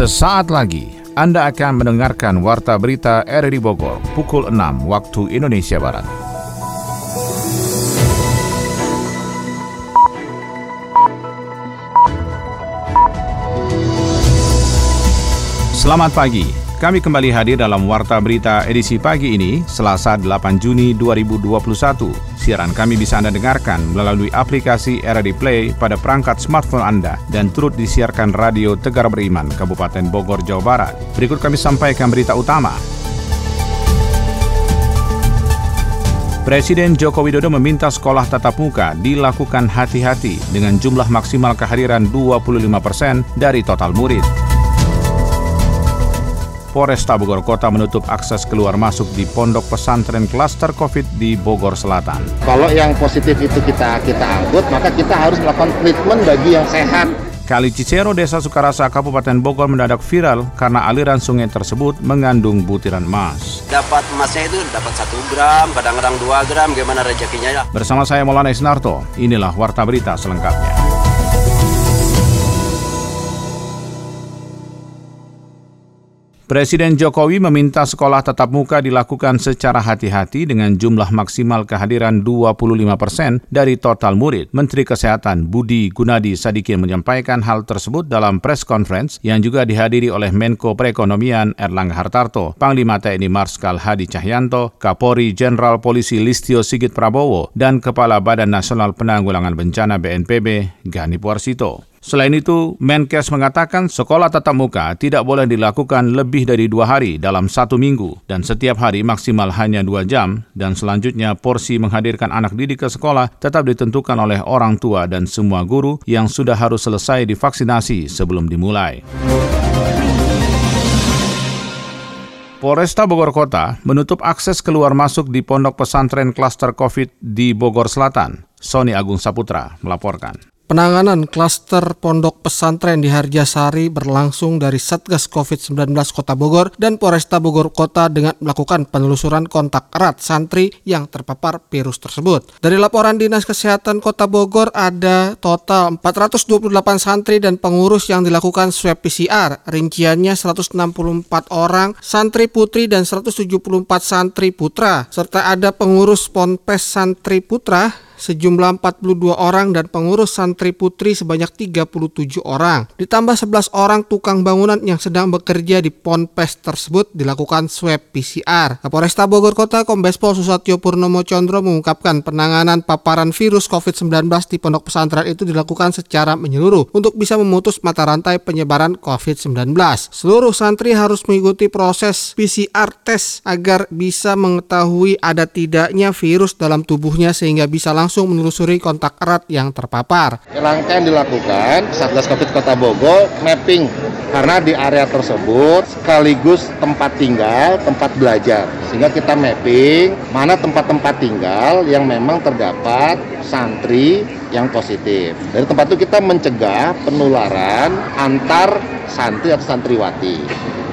Sesaat lagi Anda akan mendengarkan Warta Berita RRI Bogor pukul 6 waktu Indonesia Barat. Selamat pagi, kami kembali hadir dalam Warta Berita edisi pagi ini, Selasa 8 Juni 2021. Siaran kami bisa Anda dengarkan melalui aplikasi RRD Play pada perangkat smartphone Anda dan turut disiarkan Radio Tegar Beriman, Kabupaten Bogor, Jawa Barat. Berikut kami sampaikan berita utama. Presiden Joko Widodo meminta sekolah tatap muka dilakukan hati-hati dengan jumlah maksimal kehadiran 25 persen dari total murid. Polresta Bogor Kota menutup akses keluar masuk di pondok pesantren klaster COVID di Bogor Selatan. Kalau yang positif itu kita kita angkut, maka kita harus melakukan treatment bagi yang sehat. Kali Cicero, Desa Sukarasa, Kabupaten Bogor mendadak viral karena aliran sungai tersebut mengandung butiran emas. Dapat emasnya itu dapat satu gram, kadang-kadang dua gram, gimana rezekinya ya? Bersama saya Maulana Isnarto, inilah Warta Berita selengkapnya. Presiden Jokowi meminta sekolah tatap muka dilakukan secara hati-hati dengan jumlah maksimal kehadiran 25 persen dari total murid. Menteri Kesehatan Budi Gunadi Sadikin menyampaikan hal tersebut dalam press conference yang juga dihadiri oleh Menko Perekonomian Erlangga Hartarto, Panglima TNI Marskal Hadi Cahyanto, Kapolri Jenderal Polisi Listio Sigit Prabowo, dan Kepala Badan Nasional Penanggulangan Bencana BNPB Gani Puarsito. Selain itu, Menkes mengatakan sekolah tatap muka tidak boleh dilakukan lebih dari dua hari dalam satu minggu dan setiap hari maksimal hanya dua jam dan selanjutnya porsi menghadirkan anak didik ke sekolah tetap ditentukan oleh orang tua dan semua guru yang sudah harus selesai divaksinasi sebelum dimulai. Polresta Bogor Kota menutup akses keluar masuk di pondok pesantren klaster COVID di Bogor Selatan. Sony Agung Saputra melaporkan. Penanganan klaster pondok pesantren di Harjasari berlangsung dari Satgas COVID-19 Kota Bogor dan Polresta Bogor Kota dengan melakukan penelusuran kontak erat santri yang terpapar virus tersebut. Dari laporan Dinas Kesehatan Kota Bogor ada total 428 santri dan pengurus yang dilakukan swab PCR. Rinciannya 164 orang santri putri dan 174 santri putra serta ada pengurus Ponpes Santri Putra sejumlah 42 orang dan pengurus santri putri sebanyak 37 orang. Ditambah 11 orang tukang bangunan yang sedang bekerja di Ponpes tersebut dilakukan swab PCR. Kapolresta Bogor Kota Kombes Pol Susatyo Purnomo Condro mengungkapkan penanganan paparan virus COVID-19 di pondok pesantren itu dilakukan secara menyeluruh untuk bisa memutus mata rantai penyebaran COVID-19. Seluruh santri harus mengikuti proses PCR test agar bisa mengetahui ada tidaknya virus dalam tubuhnya sehingga bisa langsung langsung menelusuri kontak erat yang terpapar. Langkah yang dilakukan Satgas Covid Kota Bogor mapping karena di area tersebut sekaligus tempat tinggal, tempat belajar. Sehingga kita mapping mana tempat-tempat tinggal yang memang terdapat santri yang positif. Dari tempat itu kita mencegah penularan antar santri atau santriwati.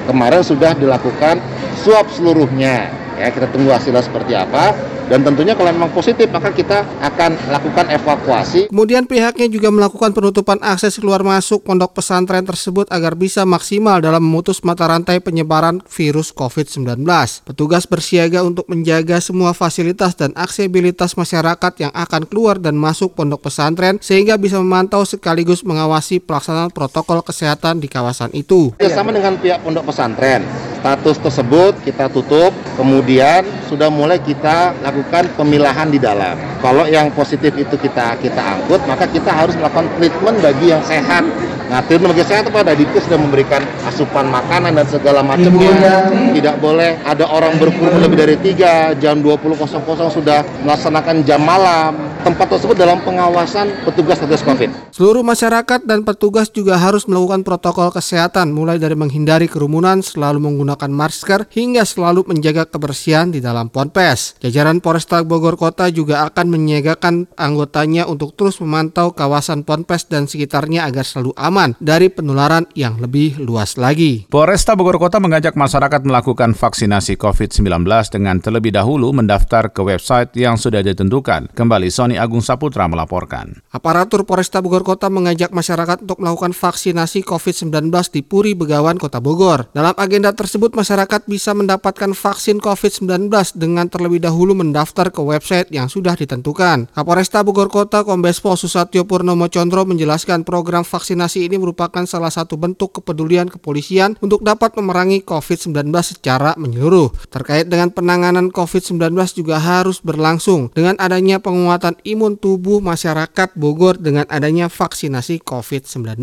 Kemarin sudah dilakukan swab seluruhnya. Ya, kita tunggu hasilnya seperti apa dan tentunya kalau memang positif maka kita akan lakukan evakuasi. Kemudian pihaknya juga melakukan penutupan akses keluar masuk pondok pesantren tersebut agar bisa maksimal dalam memutus mata rantai penyebaran virus COVID-19. Petugas bersiaga untuk menjaga semua fasilitas dan aksesibilitas masyarakat yang akan keluar dan masuk pondok pesantren sehingga bisa memantau sekaligus mengawasi pelaksanaan protokol kesehatan di kawasan itu. Sama dengan pihak pondok pesantren, status tersebut kita tutup, kemudian sudah mulai kita lakukan pemilahan di dalam. Kalau yang positif itu kita kita angkut, maka kita harus melakukan treatment bagi yang sehat. Nah, treatment bagi sehat pada Dikes sudah memberikan asupan makanan dan segala macamnya. Tidak boleh ada orang berkumpul lebih dari tiga, jam 20.00 sudah melaksanakan jam malam. Tempat tersebut dalam pengawasan petugas Satgas Covid. Seluruh masyarakat dan petugas juga harus melakukan protokol kesehatan mulai dari menghindari kerumunan, selalu menggunakan masker hingga selalu menjaga kebersihan di dalam ponpes. Jajaran Polresta Bogor Kota juga akan menyiagakan anggotanya untuk terus memantau kawasan Ponpes dan sekitarnya agar selalu aman aman dari penularan yang lebih luas lagi. Polresta Bogor Kota mengajak masyarakat melakukan vaksinasi COVID-19 dengan terlebih dahulu mendaftar ke website yang sudah ditentukan. Kembali Sony Agung Saputra melaporkan. Aparatur Polresta Bogor Kota mengajak masyarakat untuk melakukan vaksinasi COVID-19 di Puri Begawan Kota Bogor. Dalam agenda tersebut masyarakat bisa mendapatkan vaksin COVID-19 dengan terlebih dahulu mendaftar ke website yang sudah ditentukan. Kapolresta Bogor Kota Kombespo Susatyo Purnomo Condro menjelaskan program vaksinasi ini merupakan salah satu bentuk kepedulian kepolisian untuk dapat memerangi COVID-19 secara menyeluruh. Terkait dengan penanganan COVID-19 juga harus berlangsung dengan adanya penguatan imun tubuh masyarakat Bogor dengan adanya vaksinasi COVID-19.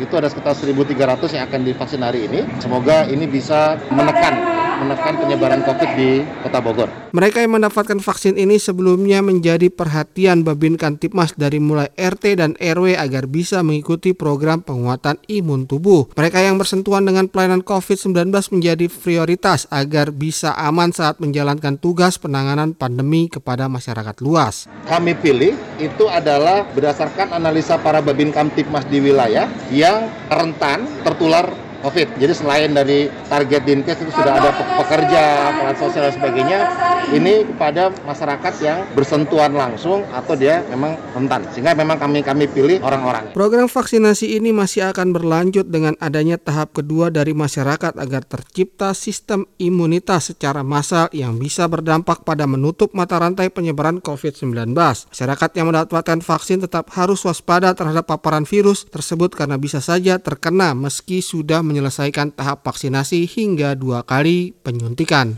Itu ada sekitar 1.300 yang akan divaksin hari ini. Semoga ini bisa menekan menekan penyebaran COVID di Kota Bogor. Mereka yang mendapatkan vaksin ini sebelumnya menjadi perhatian Babin Kantipmas dari mulai RT dan RW agar bisa mengikuti program penguatan imun tubuh. Mereka yang bersentuhan dengan pelayanan COVID-19 menjadi prioritas agar bisa aman saat menjalankan tugas penanganan pandemi kepada masyarakat luas. Kami pilih itu adalah berdasarkan analisa para Babin Kamtipmas di wilayah yang rentan tertular COVID. Jadi selain dari target Dinkes itu sudah ada pekerja, peran sosial dan sebagainya, ini kepada masyarakat yang bersentuhan langsung atau dia memang rentan. Sehingga memang kami kami pilih orang-orang. Program vaksinasi ini masih akan berlanjut dengan adanya tahap kedua dari masyarakat agar tercipta sistem imunitas secara massal yang bisa berdampak pada menutup mata rantai penyebaran COVID-19. Masyarakat yang mendapatkan vaksin tetap harus waspada terhadap paparan virus tersebut karena bisa saja terkena meski sudah menyelesaikan tahap vaksinasi hingga dua kali penyuntikan.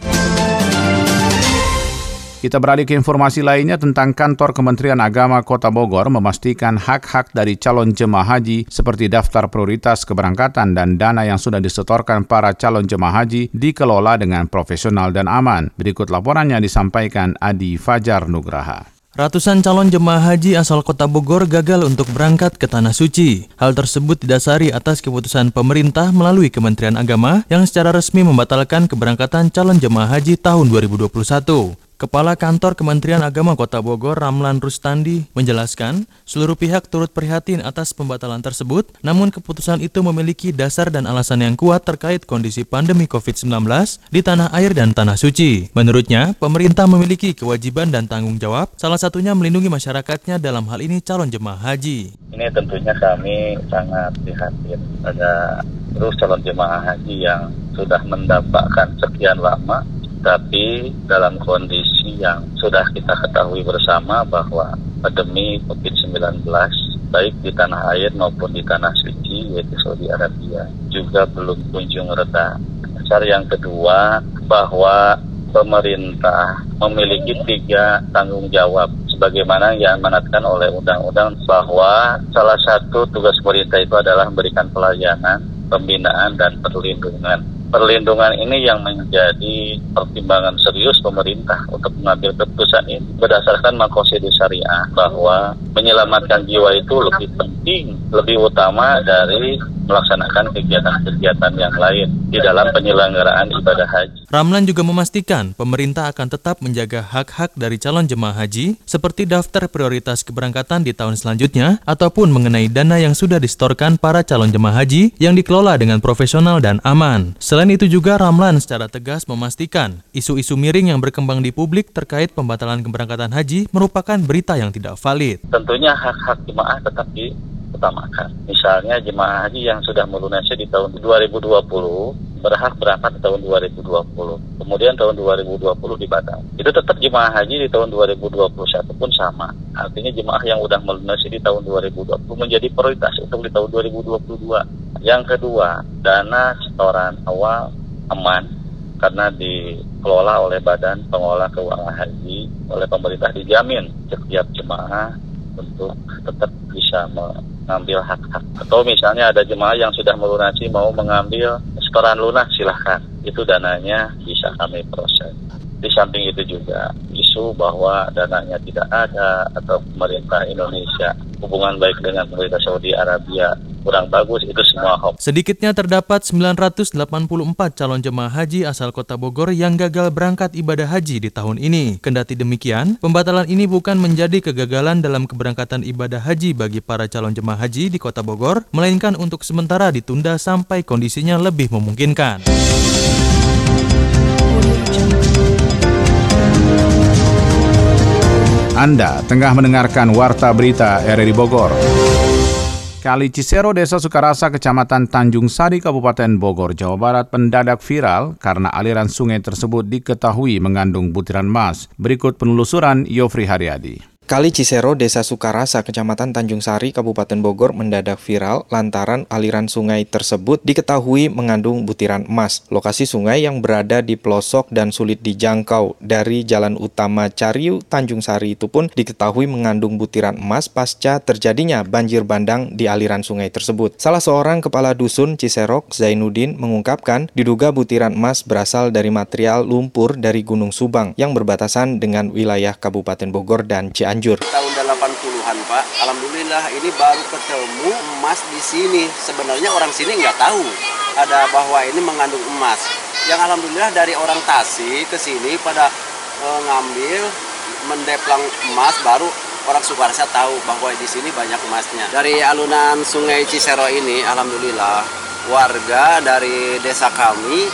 Kita beralih ke informasi lainnya tentang kantor Kementerian Agama Kota Bogor memastikan hak-hak dari calon jemaah haji seperti daftar prioritas keberangkatan dan dana yang sudah disetorkan para calon jemaah haji dikelola dengan profesional dan aman. Berikut laporannya disampaikan Adi Fajar Nugraha. Ratusan calon jemaah haji asal kota Bogor gagal untuk berangkat ke Tanah Suci. Hal tersebut didasari atas keputusan pemerintah melalui Kementerian Agama yang secara resmi membatalkan keberangkatan calon jemaah haji tahun 2021. Kepala Kantor Kementerian Agama Kota Bogor, Ramlan Rustandi, menjelaskan seluruh pihak turut prihatin atas pembatalan tersebut, namun keputusan itu memiliki dasar dan alasan yang kuat terkait kondisi pandemi COVID-19 di tanah air dan tanah suci. Menurutnya, pemerintah memiliki kewajiban dan tanggung jawab, salah satunya melindungi masyarakatnya dalam hal ini calon jemaah haji. Ini tentunya kami sangat prihatin pada terus calon jemaah haji yang sudah mendapatkan sekian lama tapi dalam kondisi yang sudah kita ketahui bersama bahwa pandemi COVID-19 baik di tanah air maupun di tanah suci yaitu Saudi Arabia juga belum kunjung reda. Dasar yang kedua bahwa pemerintah memiliki tiga tanggung jawab sebagaimana yang dimanatkan oleh undang-undang bahwa salah satu tugas pemerintah itu adalah memberikan pelayanan, pembinaan, dan perlindungan perlindungan ini yang menjadi pertimbangan serius pemerintah untuk mengambil keputusan ini. Berdasarkan makosidus syariah bahwa menyelamatkan jiwa itu lebih penting, lebih utama dari melaksanakan kegiatan-kegiatan yang lain di dalam penyelenggaraan ibadah haji. Ramlan juga memastikan pemerintah akan tetap menjaga hak-hak dari calon jemaah haji seperti daftar prioritas keberangkatan di tahun selanjutnya ataupun mengenai dana yang sudah distorkan para calon jemaah haji yang dikelola dengan profesional dan aman. Selain itu juga Ramlan secara tegas memastikan isu-isu miring yang berkembang di publik terkait pembatalan keberangkatan haji merupakan berita yang tidak valid. Tentunya hak-hak jemaah tetap di utamakan. Misalnya jemaah haji yang sudah melunasi di tahun 2020 berhak berangkat di tahun 2020. Kemudian tahun 2020 dibatal. Itu tetap jemaah haji di tahun 2021 pun sama. Artinya jemaah yang sudah melunasi di tahun 2020 menjadi prioritas untuk di tahun 2022. Yang kedua, dana setoran awal aman karena dikelola oleh Badan Pengelola Keuangan Haji oleh pemerintah dijamin setiap jemaah untuk tetap bisa mengambil hak-hak. Atau misalnya ada jemaah yang sudah melunasi mau mengambil setoran lunas silahkan. Itu dananya bisa kami proses. Di samping itu juga isu bahwa dananya tidak ada atau pemerintah Indonesia hubungan baik dengan pemerintah Saudi Arabia kurang bagus itu semua hoax. Sedikitnya terdapat 984 calon jemaah haji asal Kota Bogor yang gagal berangkat ibadah haji di tahun ini. Kendati demikian, pembatalan ini bukan menjadi kegagalan dalam keberangkatan ibadah haji bagi para calon jemaah haji di Kota Bogor, melainkan untuk sementara ditunda sampai kondisinya lebih memungkinkan. Anda tengah mendengarkan Warta Berita RRI Bogor. Kali Cisero, Desa Sukarasa, Kecamatan Tanjung Sari, Kabupaten Bogor, Jawa Barat mendadak viral karena aliran sungai tersebut diketahui mengandung butiran emas. Berikut penelusuran Yofri Haryadi. Kali Cisero, Desa Sukarasa, Kecamatan Tanjung Sari, Kabupaten Bogor mendadak viral lantaran aliran sungai tersebut diketahui mengandung butiran emas. Lokasi sungai yang berada di pelosok dan sulit dijangkau dari jalan utama Cariu, Tanjung Sari itu pun diketahui mengandung butiran emas pasca terjadinya banjir bandang di aliran sungai tersebut. Salah seorang kepala dusun Ciserok, Zainuddin, mengungkapkan diduga butiran emas berasal dari material lumpur dari Gunung Subang yang berbatasan dengan wilayah Kabupaten Bogor dan Cianjur. Cianjur. Tahun 80-an Pak, Alhamdulillah ini baru ketemu emas di sini. Sebenarnya orang sini nggak tahu ada bahwa ini mengandung emas. Yang Alhamdulillah dari orang Tasik ke sini pada e, ngambil mendeplang emas baru orang Sukarsa tahu bahwa di sini banyak emasnya. Dari alunan Sungai Cisero ini, alhamdulillah warga dari desa kami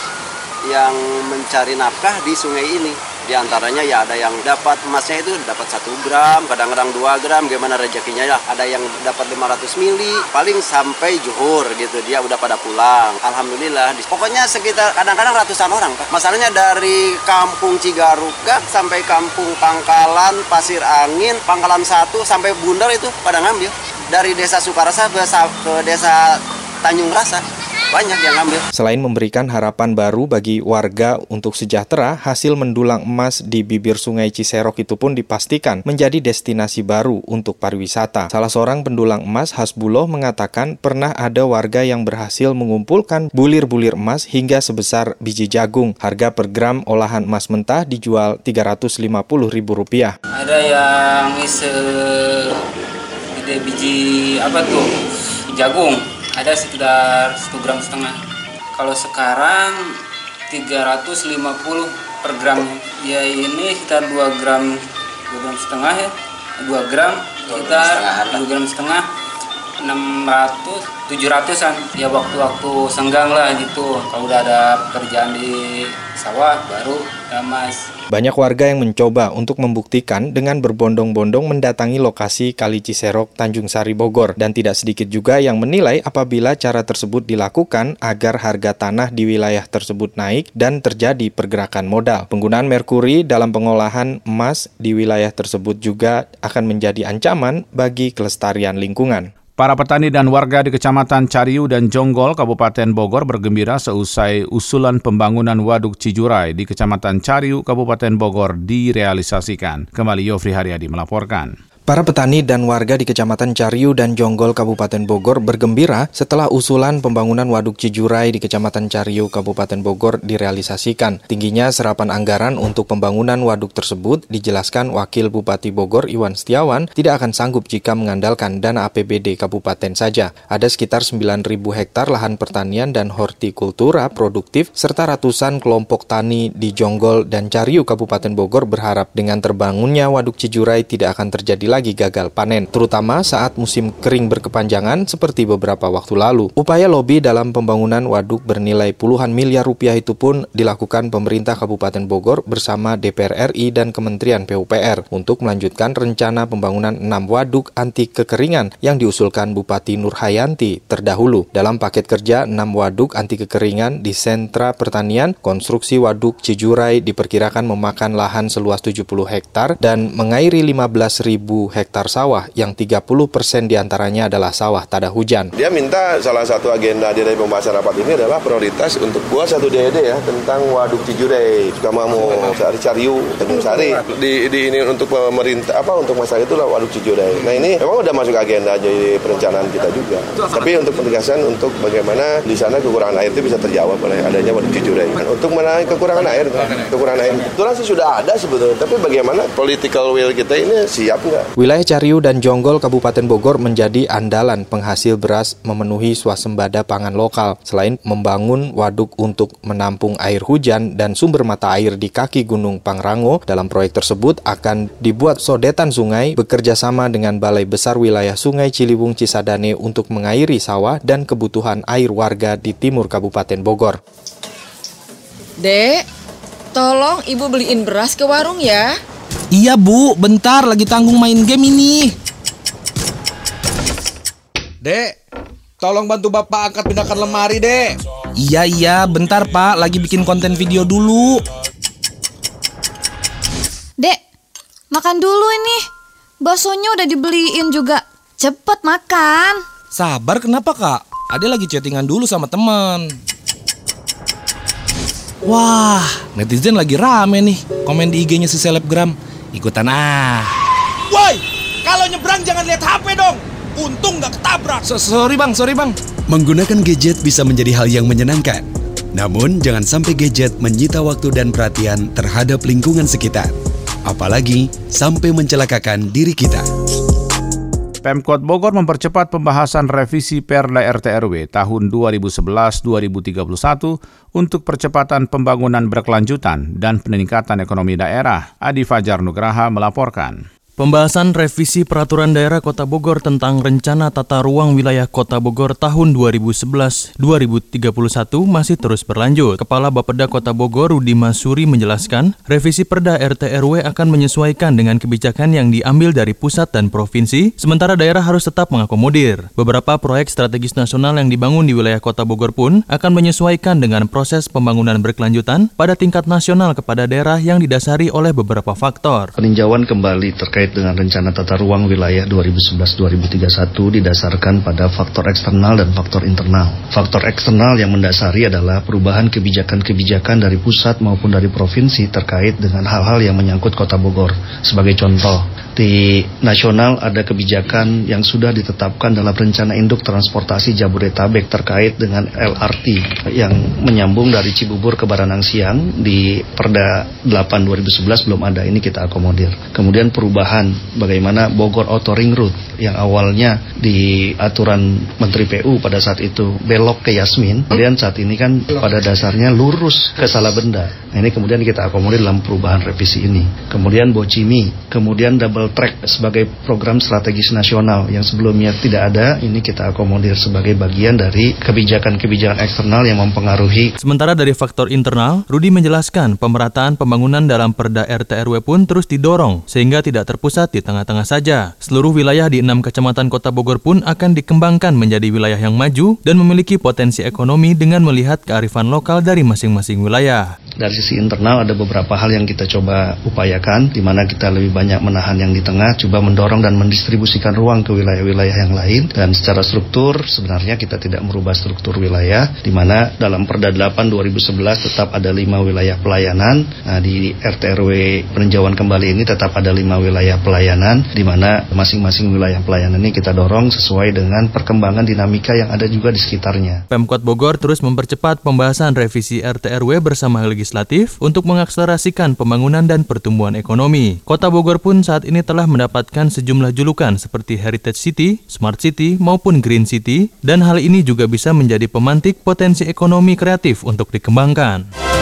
yang mencari nafkah di sungai ini. Di antaranya ya ada yang dapat emasnya itu dapat satu gram, kadang-kadang dua gram, gimana rezekinya ya. Ada yang dapat 500 mili, paling sampai juhur gitu dia udah pada pulang. Alhamdulillah. Pokoknya sekitar kadang-kadang ratusan orang. Pak. Masalahnya dari kampung Cigarukak sampai kampung Pangkalan, Pasir Angin, Pangkalan satu sampai Bundar itu pada ngambil. Dari desa Sukarasa ke desa Tanjung Rasa banyak yang ngambil. Selain memberikan harapan baru bagi warga untuk sejahtera, hasil mendulang emas di bibir sungai Ciserok itu pun dipastikan menjadi destinasi baru untuk pariwisata. Salah seorang pendulang emas, Hasbuloh, mengatakan pernah ada warga yang berhasil mengumpulkan bulir-bulir emas hingga sebesar biji jagung. Harga per gram olahan emas mentah dijual Rp350.000. Ada yang se biji apa tuh jagung ada sekitar 1 gram setengah. Kalau sekarang 350 per gram. Ya ini sekitar 2 gram 2 gram setengah ya. 2 gram sekitar 2 gram setengah 600 700an ya waktu-waktu senggang lah gitu kalau udah ada pekerjaan di sawah baru mas banyak warga yang mencoba untuk membuktikan dengan berbondong-bondong mendatangi lokasi Kali Ciserok Tanjung Sari Bogor dan tidak sedikit juga yang menilai apabila cara tersebut dilakukan agar harga tanah di wilayah tersebut naik dan terjadi pergerakan modal. Penggunaan merkuri dalam pengolahan emas di wilayah tersebut juga akan menjadi ancaman bagi kelestarian lingkungan. Para petani dan warga di Kecamatan Cariu dan Jonggol, Kabupaten Bogor bergembira seusai usulan pembangunan Waduk Cijurai di Kecamatan Cariu, Kabupaten Bogor direalisasikan. Kembali Yofri Haryadi melaporkan. Para petani dan warga di Kecamatan Cariu dan Jonggol Kabupaten Bogor bergembira setelah usulan pembangunan Waduk Cijurai di Kecamatan Cariu Kabupaten Bogor direalisasikan. Tingginya serapan anggaran untuk pembangunan waduk tersebut dijelaskan Wakil Bupati Bogor Iwan Setiawan tidak akan sanggup jika mengandalkan dana APBD kabupaten saja. Ada sekitar 9.000 hektar lahan pertanian dan hortikultura produktif serta ratusan kelompok tani di Jonggol dan Cariu Kabupaten Bogor berharap dengan terbangunnya Waduk Cijurai tidak akan terjadi lagi gagal panen, terutama saat musim kering berkepanjangan seperti beberapa waktu lalu. Upaya lobi dalam pembangunan waduk bernilai puluhan miliar rupiah itu pun dilakukan pemerintah Kabupaten Bogor bersama DPR RI dan Kementerian PUPR untuk melanjutkan rencana pembangunan enam waduk anti kekeringan yang diusulkan Bupati Nurhayanti terdahulu. Dalam paket kerja enam waduk anti kekeringan di sentra pertanian, konstruksi waduk Cijurai diperkirakan memakan lahan seluas 70 hektar dan mengairi 15.000 hektar sawah yang 30 persen di antaranya adalah sawah tada hujan. Dia minta salah satu agenda dari pembahasan rapat ini adalah prioritas untuk buat satu DED ya tentang Waduk Cijure, Sukamamu, Sari Cariu, Tanjung Sari. Di, di ini untuk pemerintah apa untuk masalah itu lah Waduk Cijure. Nah ini memang udah masuk agenda jadi perencanaan kita juga. Tapi untuk penegasan untuk bagaimana di sana kekurangan air itu bisa terjawab oleh adanya Waduk Cijure. Untuk menahan kekurangan air, kekurangan air itu sudah ada sebetulnya. Tapi bagaimana political will kita ini siap nggak? Wilayah Cariu dan Jonggol Kabupaten Bogor menjadi andalan penghasil beras memenuhi swasembada pangan lokal. Selain membangun waduk untuk menampung air hujan dan sumber mata air di kaki Gunung Pangrango, dalam proyek tersebut akan dibuat sodetan sungai bekerja sama dengan Balai Besar Wilayah Sungai Ciliwung Cisadane untuk mengairi sawah dan kebutuhan air warga di timur Kabupaten Bogor. Dek, tolong ibu beliin beras ke warung ya. Iya bu, bentar lagi tanggung main game ini. Dek, tolong bantu bapak angkat pindahkan lemari dek. Iya iya, bentar pak, lagi bikin konten video dulu. Dek, makan dulu ini. Baksonya udah dibeliin juga. Cepet makan. Sabar kenapa kak? Ade lagi chattingan dulu sama teman. Wah, netizen lagi rame nih. Komen di IG-nya si selebgram. Ikutan ah. Woi, kalau nyebrang jangan lihat HP dong. Untung nggak ketabrak. So, sorry bang, sorry bang. Menggunakan gadget bisa menjadi hal yang menyenangkan. Namun jangan sampai gadget menyita waktu dan perhatian terhadap lingkungan sekitar. Apalagi sampai mencelakakan diri kita. Pemkot Bogor mempercepat pembahasan revisi Perda RT RW tahun 2011-2031 untuk percepatan pembangunan berkelanjutan dan peningkatan ekonomi daerah. Adi Fajar Nugraha melaporkan. Pembahasan revisi Peraturan Daerah Kota Bogor tentang Rencana Tata Ruang Wilayah Kota Bogor tahun 2011-2031 masih terus berlanjut. Kepala Bapeda Kota Bogor Rudi Masuri menjelaskan, revisi Perda RT RW akan menyesuaikan dengan kebijakan yang diambil dari pusat dan provinsi, sementara daerah harus tetap mengakomodir. Beberapa proyek strategis nasional yang dibangun di wilayah Kota Bogor pun akan menyesuaikan dengan proses pembangunan berkelanjutan pada tingkat nasional kepada daerah yang didasari oleh beberapa faktor. Peninjauan kembali terkait terkait dengan rencana tata ruang wilayah 2011-2031 didasarkan pada faktor eksternal dan faktor internal. Faktor eksternal yang mendasari adalah perubahan kebijakan-kebijakan dari pusat maupun dari provinsi terkait dengan hal-hal yang menyangkut kota Bogor. Sebagai contoh, di nasional ada kebijakan yang sudah ditetapkan dalam rencana induk transportasi Jabodetabek terkait dengan LRT yang menyambung dari Cibubur ke Baranang Siang di Perda 8 2011 belum ada ini kita akomodir. Kemudian perubahan bagaimana Bogor Auto Ring Road yang awalnya di aturan Menteri PU pada saat itu belok ke Yasmin, kemudian saat ini kan pada dasarnya lurus ke Salabenda. Nah ini kemudian kita akomodir dalam perubahan revisi ini. Kemudian Bocimi, kemudian double double track sebagai program strategis nasional yang sebelumnya tidak ada, ini kita akomodir sebagai bagian dari kebijakan-kebijakan eksternal yang mempengaruhi. Sementara dari faktor internal, Rudi menjelaskan pemerataan pembangunan dalam Perda RT RW pun terus didorong sehingga tidak terpusat di tengah-tengah saja. Seluruh wilayah di enam kecamatan Kota Bogor pun akan dikembangkan menjadi wilayah yang maju dan memiliki potensi ekonomi dengan melihat kearifan lokal dari masing-masing wilayah. Dari sisi internal ada beberapa hal yang kita coba upayakan, di mana kita lebih banyak menahan yang di tengah, coba mendorong dan mendistribusikan ruang ke wilayah-wilayah yang lain. Dan secara struktur, sebenarnya kita tidak merubah struktur wilayah, di mana dalam Perda 8 2011 tetap ada lima wilayah pelayanan. Nah, di RT RW peninjauan kembali ini tetap ada lima wilayah pelayanan, di mana masing-masing wilayah pelayanan ini kita dorong sesuai dengan perkembangan dinamika yang ada juga di sekitarnya. Pemkot Bogor terus mempercepat pembahasan revisi RT RW bersama legislatif untuk mengakselerasikan pembangunan dan pertumbuhan ekonomi. Kota Bogor pun saat ini telah mendapatkan sejumlah julukan seperti Heritage City, Smart City, maupun Green City, dan hal ini juga bisa menjadi pemantik potensi ekonomi kreatif untuk dikembangkan.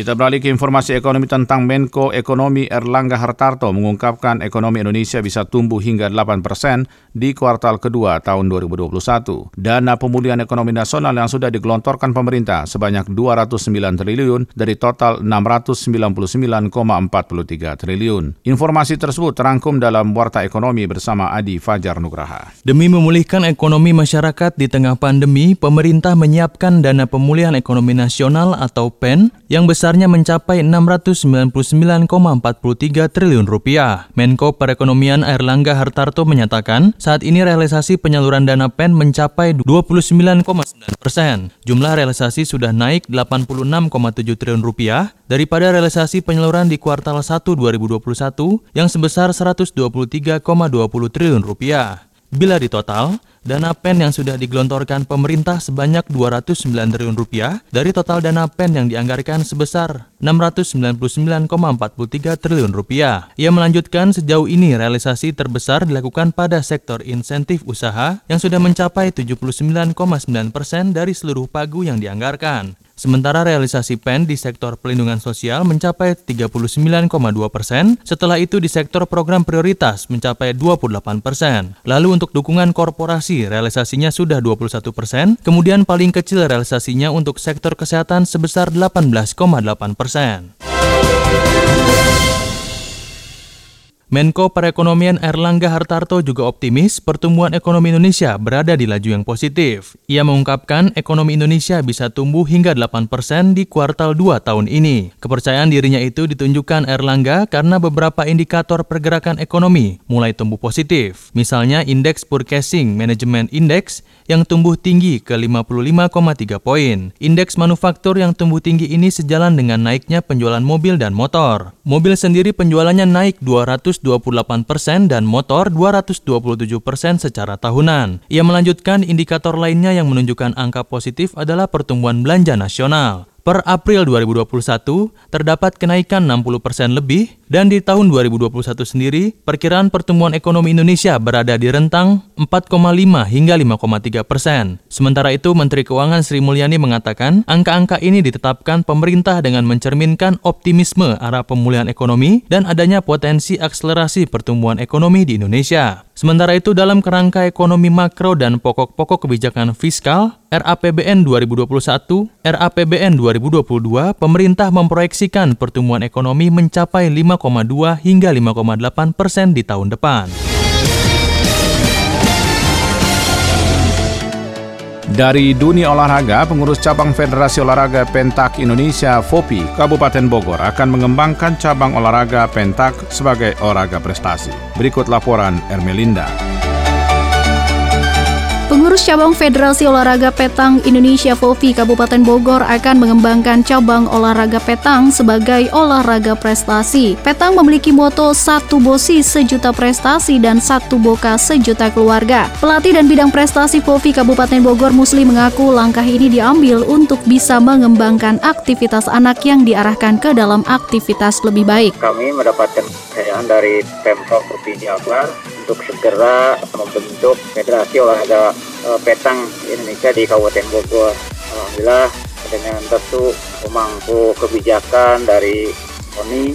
Kita beralih ke informasi ekonomi tentang Menko Ekonomi Erlangga Hartarto mengungkapkan ekonomi Indonesia bisa tumbuh hingga 8 persen di kuartal kedua tahun 2021. Dana pemulihan ekonomi nasional yang sudah digelontorkan pemerintah sebanyak 209 triliun dari total 699,43 triliun. Informasi tersebut terangkum dalam Warta Ekonomi bersama Adi Fajar Nugraha. Demi memulihkan ekonomi masyarakat di tengah pandemi, pemerintah menyiapkan dana pemulihan ekonomi nasional atau PEN yang besar besarnya mencapai 699,43 triliun rupiah. Menko Perekonomian Airlangga Hartarto menyatakan saat ini realisasi penyaluran dana PEN mencapai 29,9 persen. Jumlah realisasi sudah naik 86,7 triliun rupiah daripada realisasi penyaluran di kuartal 1 2021 yang sebesar 123,20 triliun rupiah. Bila di total, Dana PEN yang sudah digelontorkan pemerintah sebanyak 209 triliun rupiah dari total dana PEN yang dianggarkan sebesar 699,43 triliun rupiah. Ia melanjutkan sejauh ini realisasi terbesar dilakukan pada sektor insentif usaha yang sudah mencapai 79,9 persen dari seluruh pagu yang dianggarkan. Sementara realisasi PEN di sektor pelindungan sosial mencapai 39,2 persen, setelah itu di sektor program prioritas mencapai 28 persen. Lalu untuk dukungan korporasi realisasinya sudah 21 persen, kemudian paling kecil realisasinya untuk sektor kesehatan sebesar 18,8 persen. Menko Perekonomian Erlangga Hartarto juga optimis pertumbuhan ekonomi Indonesia berada di laju yang positif. Ia mengungkapkan ekonomi Indonesia bisa tumbuh hingga 8% di kuartal 2 tahun ini. Kepercayaan dirinya itu ditunjukkan Erlangga karena beberapa indikator pergerakan ekonomi mulai tumbuh positif. Misalnya indeks Purchasing Management Index yang tumbuh tinggi ke 55,3 poin. Indeks manufaktur yang tumbuh tinggi ini sejalan dengan naiknya penjualan mobil dan motor. Mobil sendiri penjualannya naik 200 228 persen dan motor 227 persen secara tahunan. Ia melanjutkan indikator lainnya yang menunjukkan angka positif adalah pertumbuhan belanja nasional. Per April 2021, terdapat kenaikan 60% lebih dan di tahun 2021 sendiri, perkiraan pertumbuhan ekonomi Indonesia berada di rentang 4,5 hingga 5,3 persen. Sementara itu, Menteri Keuangan Sri Mulyani mengatakan angka-angka ini ditetapkan pemerintah dengan mencerminkan optimisme arah pemulihan ekonomi dan adanya potensi akselerasi pertumbuhan ekonomi di Indonesia. Sementara itu dalam kerangka ekonomi makro dan pokok-pokok kebijakan fiskal, RAPBN 2021, RAPBN 2022, pemerintah memproyeksikan pertumbuhan ekonomi mencapai 5,2 hingga 5,8 persen di tahun depan. Dari dunia olahraga, pengurus cabang Federasi Olahraga Pentak Indonesia FOPI Kabupaten Bogor akan mengembangkan cabang olahraga pentak sebagai olahraga prestasi. Berikut laporan Ermelinda. Pengurus cabang Federasi Olahraga Petang Indonesia FOFI Kabupaten Bogor akan mengembangkan cabang olahraga petang sebagai olahraga prestasi. Petang memiliki moto satu bosi sejuta prestasi dan satu boka sejuta keluarga. Pelatih dan bidang prestasi FOFI Kabupaten Bogor Musli mengaku langkah ini diambil untuk bisa mengembangkan aktivitas anak yang diarahkan ke dalam aktivitas lebih baik. Kami mendapatkan kekayaan dari Pemprov Provinsi Jabar untuk segera membentuk federasi olahraga uh, petang Indonesia di Kabupaten Bogor. Alhamdulillah dengan tentu pemangku kebijakan dari KONI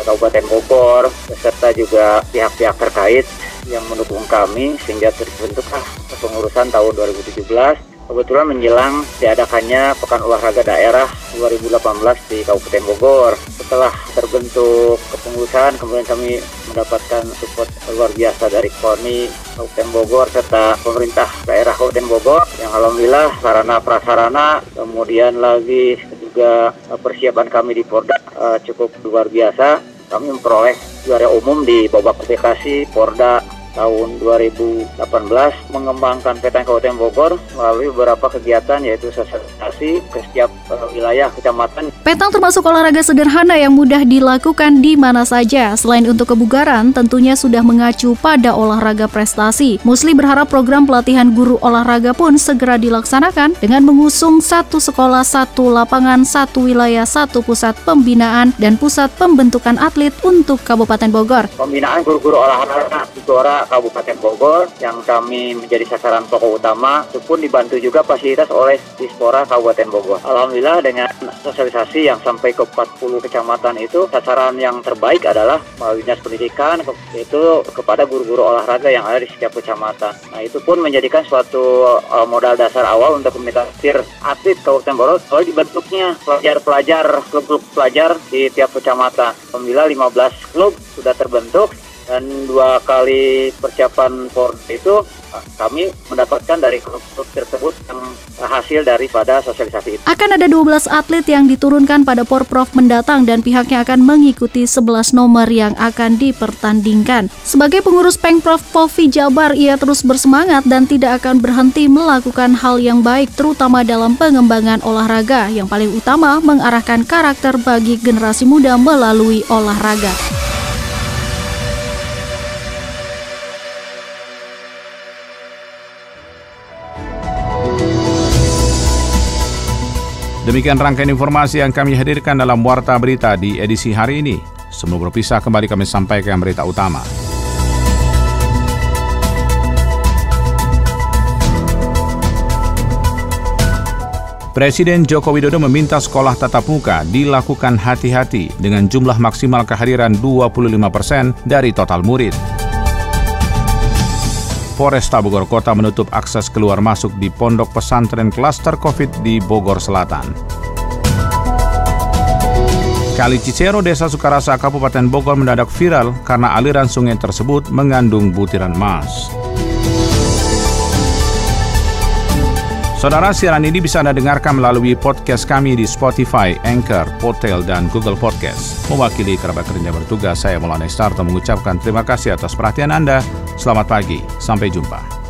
Kabupaten Bogor beserta juga pihak-pihak terkait yang mendukung kami sehingga terbentuklah pengurusan tahun 2017 kebetulan menjelang diadakannya Pekan Olahraga Daerah 2018 di Kabupaten Bogor. Setelah terbentuk kepengurusan, kemudian kami mendapatkan support luar biasa dari KONI Kabupaten Bogor serta pemerintah daerah Kabupaten Bogor yang alhamdulillah sarana prasarana kemudian lagi juga persiapan kami di Porda uh, cukup luar biasa. Kami memperoleh juara umum di babak kualifikasi Porda tahun 2018 mengembangkan peta Kabupaten Bogor melalui beberapa kegiatan yaitu sosialisasi ke setiap uh, wilayah kecamatan. Petang termasuk olahraga sederhana yang mudah dilakukan di mana saja. Selain untuk kebugaran, tentunya sudah mengacu pada olahraga prestasi. Musli berharap program pelatihan guru olahraga pun segera dilaksanakan dengan mengusung satu sekolah, satu lapangan, satu wilayah, satu pusat pembinaan dan pusat pembentukan atlet untuk Kabupaten Bogor. Pembinaan guru-guru olahraga di Kabupaten Bogor yang kami menjadi sasaran pokok utama itu pun dibantu juga fasilitas oleh Dispora Kabupaten Bogor. Alhamdulillah dengan sosialisasi yang sampai ke 40 kecamatan itu sasaran yang terbaik adalah melalui dinas pendidikan itu kepada guru-guru olahraga yang ada di setiap kecamatan. Nah itu pun menjadikan suatu uh, modal dasar awal untuk meminimalisir atlet Kabupaten Bogor soal dibentuknya pelajar-pelajar klub-klub pelajar di tiap kecamatan. Alhamdulillah 15 klub sudah terbentuk dan dua kali persiapan for itu kami mendapatkan dari klub-klub tersebut yang hasil daripada sosialisasi itu. Akan ada 12 atlet yang diturunkan pada Porprov mendatang dan pihaknya akan mengikuti 11 nomor yang akan dipertandingkan. Sebagai pengurus Pengprov Povi Jabar, ia terus bersemangat dan tidak akan berhenti melakukan hal yang baik terutama dalam pengembangan olahraga yang paling utama mengarahkan karakter bagi generasi muda melalui olahraga. Demikian rangkaian informasi yang kami hadirkan dalam Warta Berita di edisi hari ini. Sebelum berpisah kembali kami sampaikan berita utama. Presiden Joko Widodo meminta sekolah tatap muka dilakukan hati-hati dengan jumlah maksimal kehadiran 25 persen dari total murid. Polresta Bogor Kota menutup akses keluar masuk di pondok pesantren klaster COVID di Bogor Selatan. Kali Cicero, Desa Sukarasa, Kabupaten Bogor mendadak viral karena aliran sungai tersebut mengandung butiran emas. Saudara, siaran ini bisa Anda dengarkan melalui podcast kami di Spotify, Anchor, Potel, dan Google Podcast. Mewakili kerabat kerja bertugas, saya Maulana Starto mengucapkan terima kasih atas perhatian Anda. Selamat pagi, sampai jumpa.